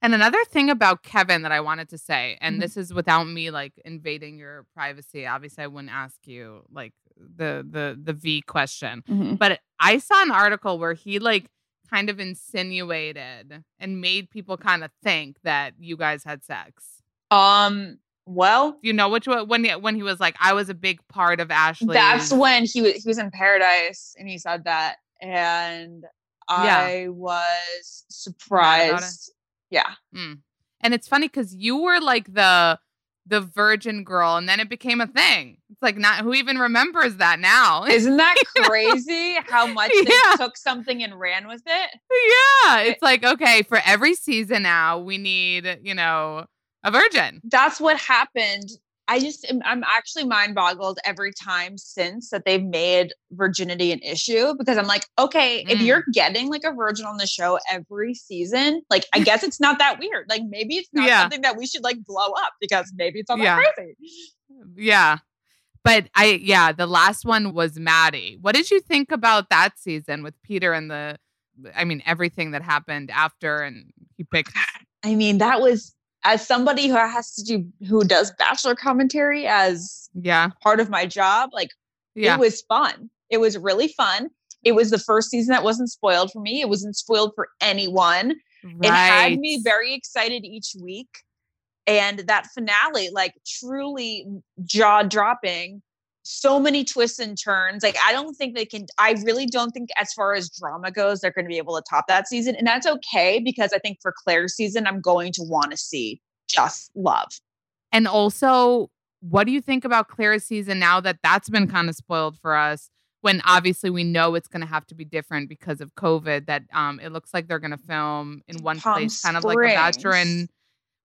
And another thing about Kevin that I wanted to say, and Mhm. this is without me like invading your privacy. Obviously, I wouldn't ask you like the the the V question, but I saw an article where he like kind of insinuated and made people kind of think that you guys had sex. Um well, you know which one when he, when he was like, I was a big part of Ashley. That's when he was he was in paradise and he said that, and I was surprised. Yeah, Mm. And it's funny because you were like the the virgin girl, and then it became a thing. It's like not who even remembers that now. Isn't that crazy how much Yeah. they took something and ran with it? yeah, it's like okay, for every season now we need you know a virgin. That's what happened. I just I'm actually mind boggled every time since that they've made virginity an issue because I'm like, okay, if Mm. you're getting like a virgin on the show every season, like I guess it's not that weird. Like maybe it's not Yeah. something that we should like blow up because maybe it's not Yeah. crazy. Yeah. But I yeah, the last one was Maddie. What did you think about that season with Peter and the I mean everything that happened after and he picked I mean, that was as somebody who has to do who does bachelor commentary as yeah. part of my job, like Yeah. it was fun. It was really fun. It was the first season that wasn't spoiled for me. It wasn't spoiled for anyone. It had me very excited each week. And that finale, like truly jaw dropping, so many twists and turns. Like, I don't think they can, I really don't think, as far as drama goes, they're going to be able to top that season. And that's okay because I think for Claire's season, I'm going to want to see just love. And also, what do you think about Claire's season now that that's been kind of spoiled for us? When obviously we know it's going to have to be different because of COVID. That um, it looks like they're going to film in one Palm place, kind of like a Bachelor, Springs. and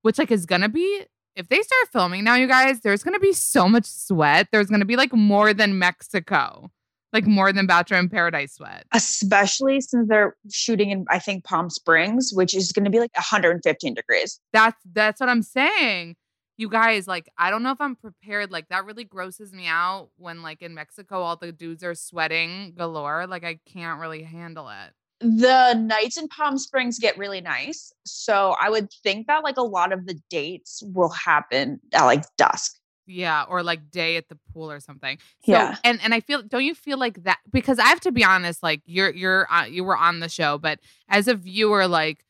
which like is going to be. If they start filming now, you guys, there's going to be so much sweat. There's going to be like more than Mexico, like more than Bachelor in Paradise sweat. Especially since they're shooting in, I think, Palm Springs, which is going to be like 115 degrees. That's that's what I'm saying. You guys, like, I don't know if I'm prepared. Like, that really grosses me out when, like, in Mexico, all the dudes are sweating galore. Like, I can't really handle it. The nights in Palm Springs get really nice. So I would think that like a lot of the dates will happen at like dusk. Yeah, or like day at the pool or something. So, Yeah. and and I feel don't you feel like that because I have to be honest like you're you're uh, you were on the show but as a viewer like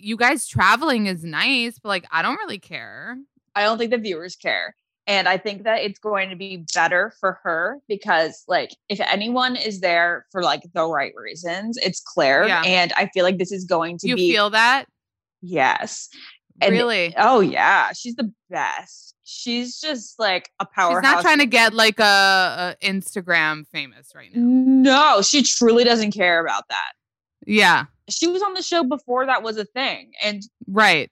you guys traveling is nice but like I don't really care. I don't think the viewers care. And I think that it's going to be better for her because like if anyone is there for like the right reasons, it's Claire. Yeah. And I feel like this is going to you be feel that? yes. And- really? Oh yeah. She's the best. She's just like a powerhouse. She's not trying to get like a, a Instagram famous right now. No, she truly doesn't care about that. Yeah. She was on the show before that was a thing. And Right.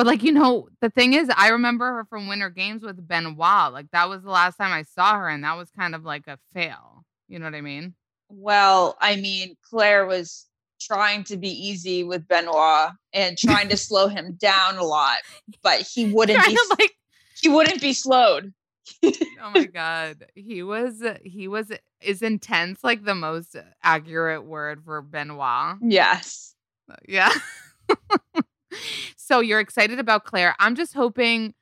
But like you know, the thing is, I remember her from Winter Games with Benoit. Like that was the last time I saw her, and that was kind of like a fail. You know what I mean? Well, I mean, Claire was trying to be easy with Benoit and trying to slow him down a lot, but he wouldn't be like, he wouldn't be slowed. oh my god, he was he was is intense. Like the most accurate word for Benoit. Yes. Uh, yeah. so you're excited about Claire. I'm just hoping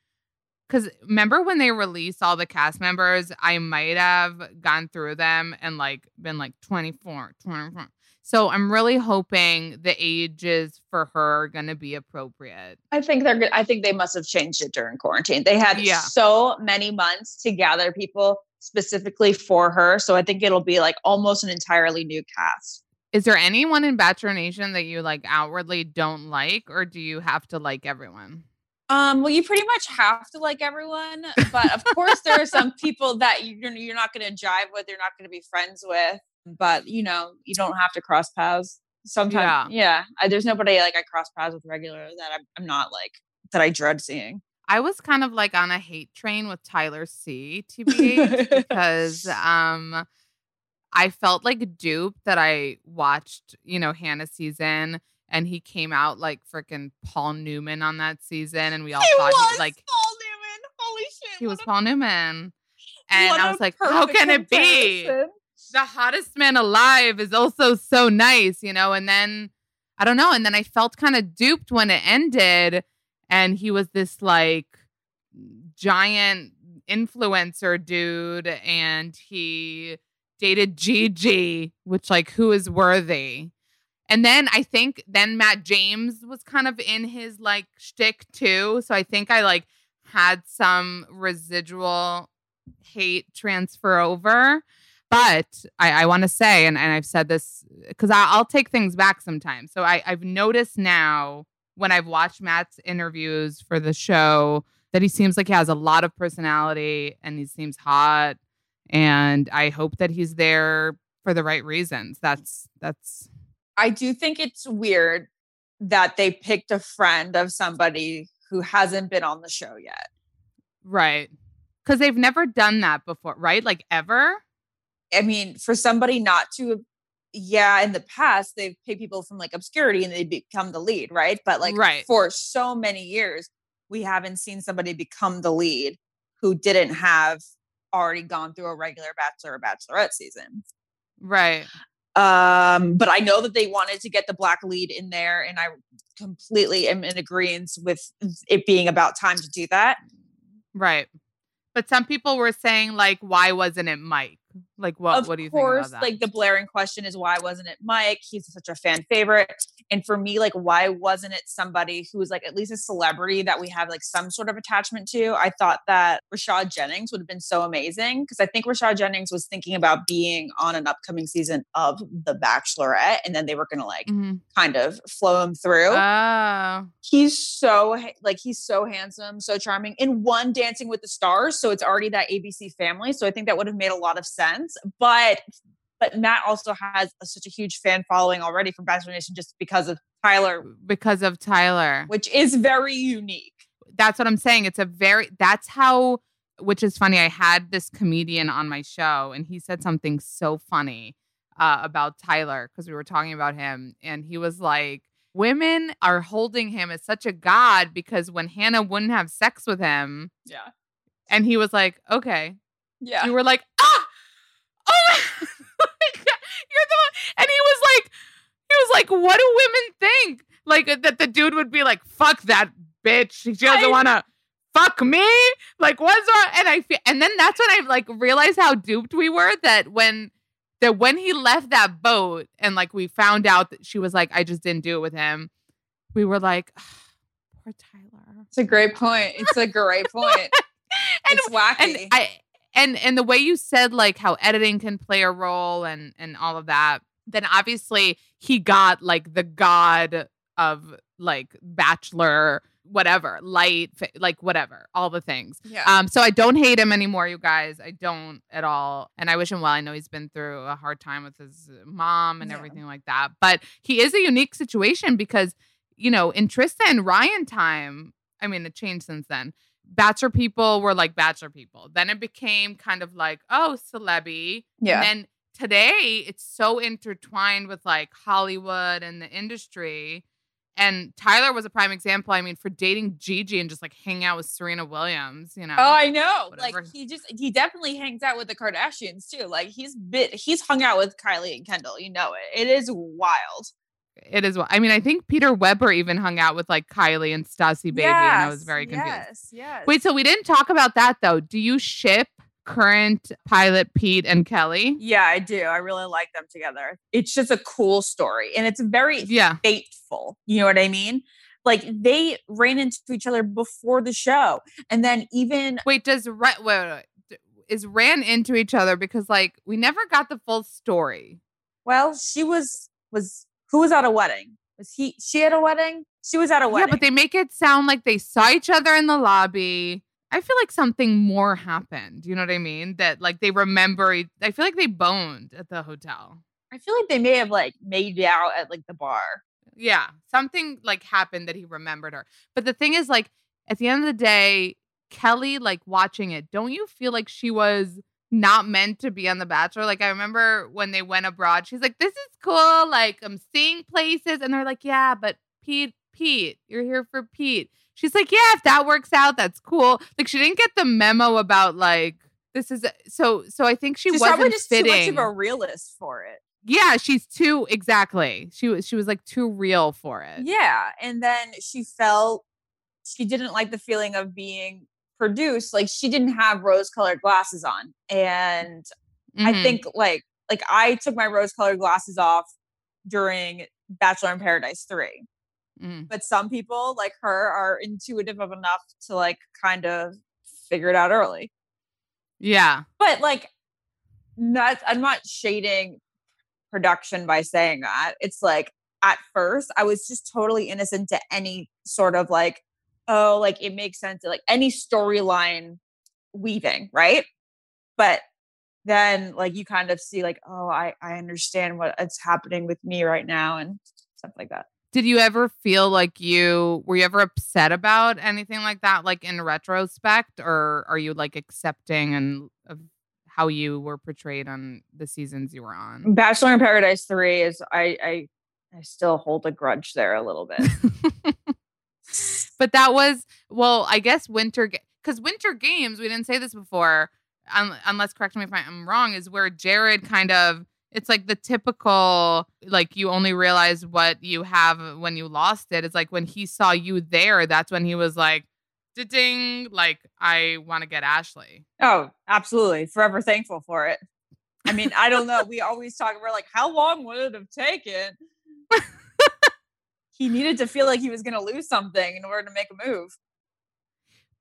because remember when they released all the cast members, I might have gone through them and like been like 24, 24. So I'm really hoping the ages for her are gonna be appropriate. I think they're good. I think they must have changed it during quarantine. They had Yeah. so many months to gather people specifically for her. So I think it'll be like almost an entirely new cast. Is there anyone in Bachelor Nation that you like outwardly don't like, or do you have to like everyone? Um, well, you pretty much have to like everyone, but of course there are some people that you're you're not going to jive with, you're not going to be friends with. But you know, you don't have to cross paths. Sometimes, yeah. I, there's nobody like I cross paths with regular that I'm, I'm not like that I dread seeing. I was kind of like on a hate train with Tyler C. TBH because um I felt like duped that I watched, you know, Hannah season and he came out like freaking Paul Newman on that season and we all thought he, like Paul Newman. Holy shit! he was a- Paul Newman. And I was like, how can it be? the hottest man alive is also so nice, you know? And then I don't know. And then I felt kind of duped when it ended. And he was this like giant influencer dude. And he dated Gigi, which, like, who is worthy? And then I think then Matt James was kind of in his like shtick too. So I think I like had some residual hate transfer over. But I, I want to say, and, and I've said this because I'll take things back sometimes. So I, I've noticed now when I've watched Matt's interviews for the show that he seems like he has a lot of personality and he seems hot. And I hope that he's there for the right reasons. That's that's I do think it's weird that they picked a friend of somebody who hasn't been on the show yet. right. Cause they've never done that before, right? Like ever? I mean, for somebody not to, yeah, in the past, they've paid people from like obscurity and they become the lead, right? But like Right. for so many years, we haven't seen somebody become the lead who didn't have already gone through a regular bachelor or bachelorette season. Right. Um, but I know that they wanted to get the black lead in there, and I completely am in agreement with it being about time to do that. Right. But some people were saying like, why wasn't it Mike? Like what of what do you course, think about that? like the blaring question is why wasn't it Mike? He's such a fan favorite. And for me, like, why wasn't it somebody who was like at least a celebrity that we have like some sort of attachment to? I thought that Rashad Jennings would have been so amazing because I think Rashad Jennings was thinking about being on an upcoming season of The Bachelorette, and then they were gonna like Mhm. kind of flow him through. Oh. he's so like he's so handsome, so charming. In one Dancing with the Stars, so it's already that ABC family. So I think that would have made a lot of sense. But but Matt also has a, such a huge fan following already from Bachelor Nation just because of Tyler, because of Tyler. which is very unique. That's what I'm saying. It's a very that's how which is funny. I had this comedian on my show and he said something so funny uh, about Tyler because we were talking about him and he was like women are holding him as such a god because when Hannah wouldn't have sex with him Yeah, and he was like, "Okay." yeah. You were like, "Ah! Oh my God, you're the one." And he was like he was like, "What do women think?" Like uh, that the dude would be like, "Fuck that bitch. She doesn't want to fuck me." Like what's wrong? And I feel and then that's when I like realized how duped we were that when that when he left that boat and like we found out that she was like, "I just didn't do it with him." We were like, "Poor Tyler." It's a great point. It's a great point. And it's wacky. and I and and the way you said like how editing can play a role and and all of that, then obviously he got like the god of like bachelor whatever light like whatever all the things yeah. um so i don't hate him anymore you guys i don't at all and i wish him well i know he's been through a hard time with his mom and Yeah. everything like that but he is a unique situation because you know in Trista and ryan time i mean it changed since then bachelor people were like bachelor people. Then it became kind of like, oh, celebi. Yeah. And then today it's so intertwined with like Hollywood and the industry. And Tyler was a prime example. I mean, for dating Gigi and just like hanging out with Serena Williams, you oh, know. Oh, I know. whatever. Like he just he definitely hangs out with the Kardashians too. Like he's bit he's hung out with Kylie and Kendall. You know it. It is wild. it is. I mean, I think Peter Weber even hung out with like Kylie and Stassie Baby, and I was very confused. Yes, yes. Wait, so we didn't talk about that though. Do you ship current pilot Pete and Kelly? yeah, I do. I really like them together. It's just a cool story, and it's very Yeah. fateful. You know what I mean? Like they ran into each other before the show, and then even Wait, does Ra- wait, wait, wait. Is ran into each other because like we never got the full story. well, she was was who was at a wedding? Was he? She at a wedding? She was at a wedding. Yeah, but they make it sound like they saw each other in the lobby. I feel like something more happened. You know what I mean? That like they remember. I feel like they boned at the hotel. I feel like they may have like made out at like the bar. Yeah, something like happened that he remembered her. But the thing is, like at the end of the day, Kelly, like watching it, don't you feel like she was not meant to be on The Bachelor? Like I remember when they went abroad, she's like, "This is cool. Like I'm seeing places," and they're like, "Yeah, but Pete, Pete, you're here for Pete." She's like, "Yeah, if that works out, that's cool." Like she didn't get the memo about like this is so. So I think she She's wasn't probably just fitting. too much of a realist for it. yeah, she's too exactly. She was she was like too real for it. Yeah. And then she felt she didn't like the feeling of being produced. Like she didn't have rose colored glasses on. And I Mhm. think like like I took my rose colored glasses off during Bachelor in Paradise 3. Mhm. But some people like her are intuitive enough to like kind of figure it out early. Yeah. But like not I'm not shading production by saying that. It's like at first I was just totally innocent to any sort of like, oh, like it makes sense, like any storyline weaving, right? But then like you kind of see like, oh, I I understand what it's happening with me right now and stuff like that. Did you ever feel like you were you ever upset about anything like that, like in retrospect, or are you like accepting and of how you were portrayed on the seasons you were on? Bachelor in Paradise three is I I I still hold a grudge there a little bit. but that was well, I guess winter because winter games. We didn't say this before, un- unless correct me if I'm wrong. Is where Jared kind of it's like the typical like you only realize what you have when you lost it. It's like when he saw you there, that's when he was like, ding, like I want to get Ashley. Oh, absolutely. Forever thankful for it. I mean, I don't know. We always talk about like how long would it have taken? he needed to feel like he was going to lose something in order to make a move.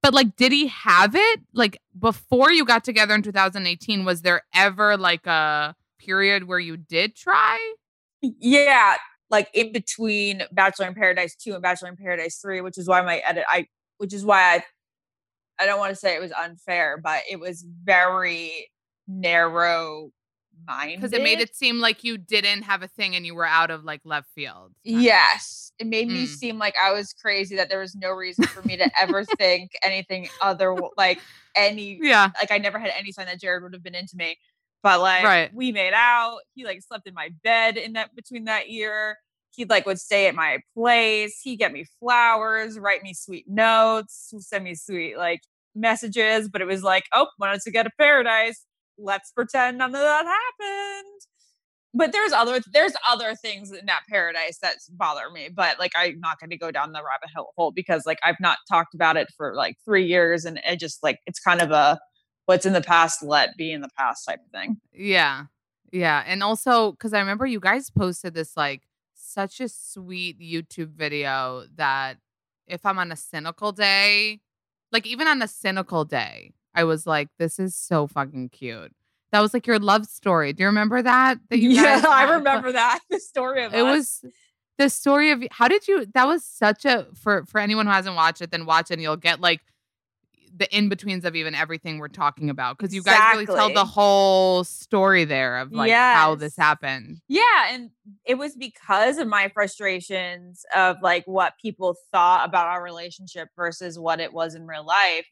But like, did he have it? Like before you got together in 2018, was there ever like a period where you did try? Yeah, like in between Bachelor in Paradise 2 and Bachelor in Paradise 3, which is why my edit I which is why I I don't want to say it was unfair, but it was very narrow minded. Because it made it seem like you didn't have a thing and you were out of like left field. Yes. It made me Mm. seem like I was crazy that there was no reason for me to ever think anything other like any Yeah. like I never had any sign that Jared would have been into me. But like Right. we made out. He like slept in my bed in that between that year. He like would stay at my place. He'd get me flowers, write me sweet notes, send me sweet like messages. But it was like, oh, wanted to get a paradise. Let's pretend none of that happened. But there's other there's other things in that paradise that bother me. But like I'm not going to go down the rabbit hole- hole because like I've not talked about it for like three years, and it just like it's kind of a what's in the past let be in the past type of thing. Yeah. Yeah. And also, because I remember you guys posted this like such a sweet YouTube video that if I'm on a cynical day, like even on a cynical day, I was like, this is so fucking cute. That was like your love story. Do you remember that? That you yeah, I remember that the story of It us. was the story of how did you that was such a for for anyone who hasn't watched it, then watch it and you'll get like the in betweens of even everything we're talking about because you guys really tell the whole story there of like how this happened. Yeah, and it was because of my frustrations of like what people thought about our relationship versus what it was in real life,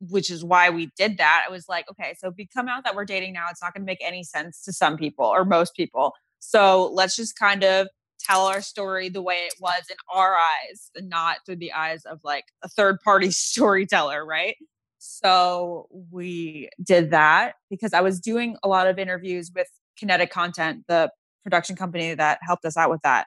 which is why we did that. It was like, okay, so if we come out that we're dating now, it's not going to make any sense to some people or most people. So let's just kind of tell our story the way it was in our eyes and not through the eyes of like a third party storyteller, right? So we did that because I was doing a lot of interviews with Kinetic Content, the production company that helped us out with that.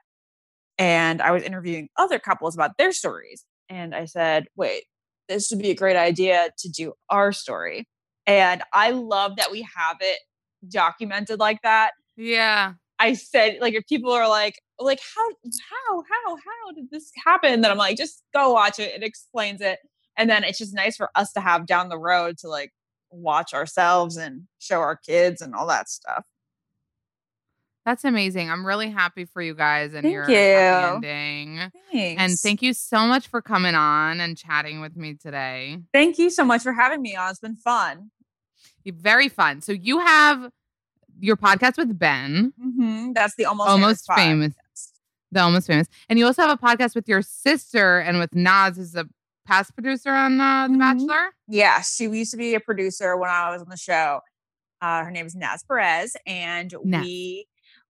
And I was interviewing other couples about their stories. And I said, wait, this would be a great idea to do our story. And I love that we have it documented like that. Yeah. I said, like, if people are like, like, how, how, how, how did this happen? Then I'm like, just go watch it. It explains it. And then it's just nice for us to have down the road to like watch ourselves and show our kids and all that stuff. That's amazing. I'm really happy for you guys and Thank your you. ending. Thanks. And thank you so much for coming on and chatting with me today. Thank you so much for having me on. It's been fun. Very fun. So you have your podcast with Ben, hmm That's the almost almost famous, the almost famous, and you also have a podcast with your sister and with Naz, who's a past producer on uh, The Mhm. Bachelor. Yeah, she used to be a producer when I was on the show. Uh, her name is Naz Perez, and Naz. we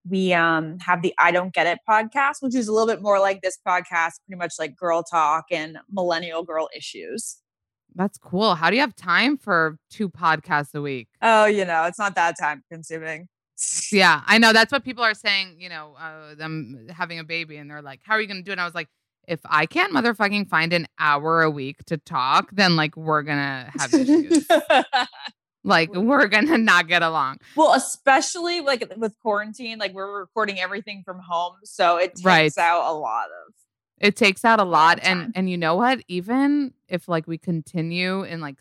we um have the I Don't Get It podcast, which is a little bit more like this podcast, pretty much like girl talk and millennial girl issues. That's cool. How do you have time for two podcasts a week? Oh, you know, it's not that time consuming. Yeah, I know. That's what people are saying. You know, uh, them having a baby, and they're like, "How are you going to do it?" And I was like, "If I can't motherfucking find an hour a week to talk, then like we're gonna have issues. like we're gonna not get along." well, especially like with quarantine, like we're recording everything from home, so it takes Right. out a lot of. It takes out a lot, and time. and you know what? Even if like we continue in like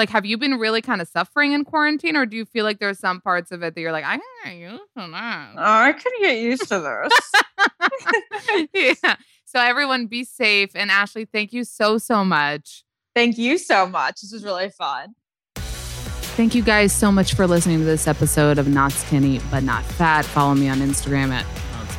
like, have you been really kind of suffering in quarantine, or do you feel like there's some parts of it that you're like, I can get used to that? Oh, I could get used to this. yeah. So everyone be safe. And Ashley, thank you so, so much. Thank you so much. This was really fun. Thank you guys so much for listening to this episode of Not Skinny But Not Fat. Follow me on Instagram at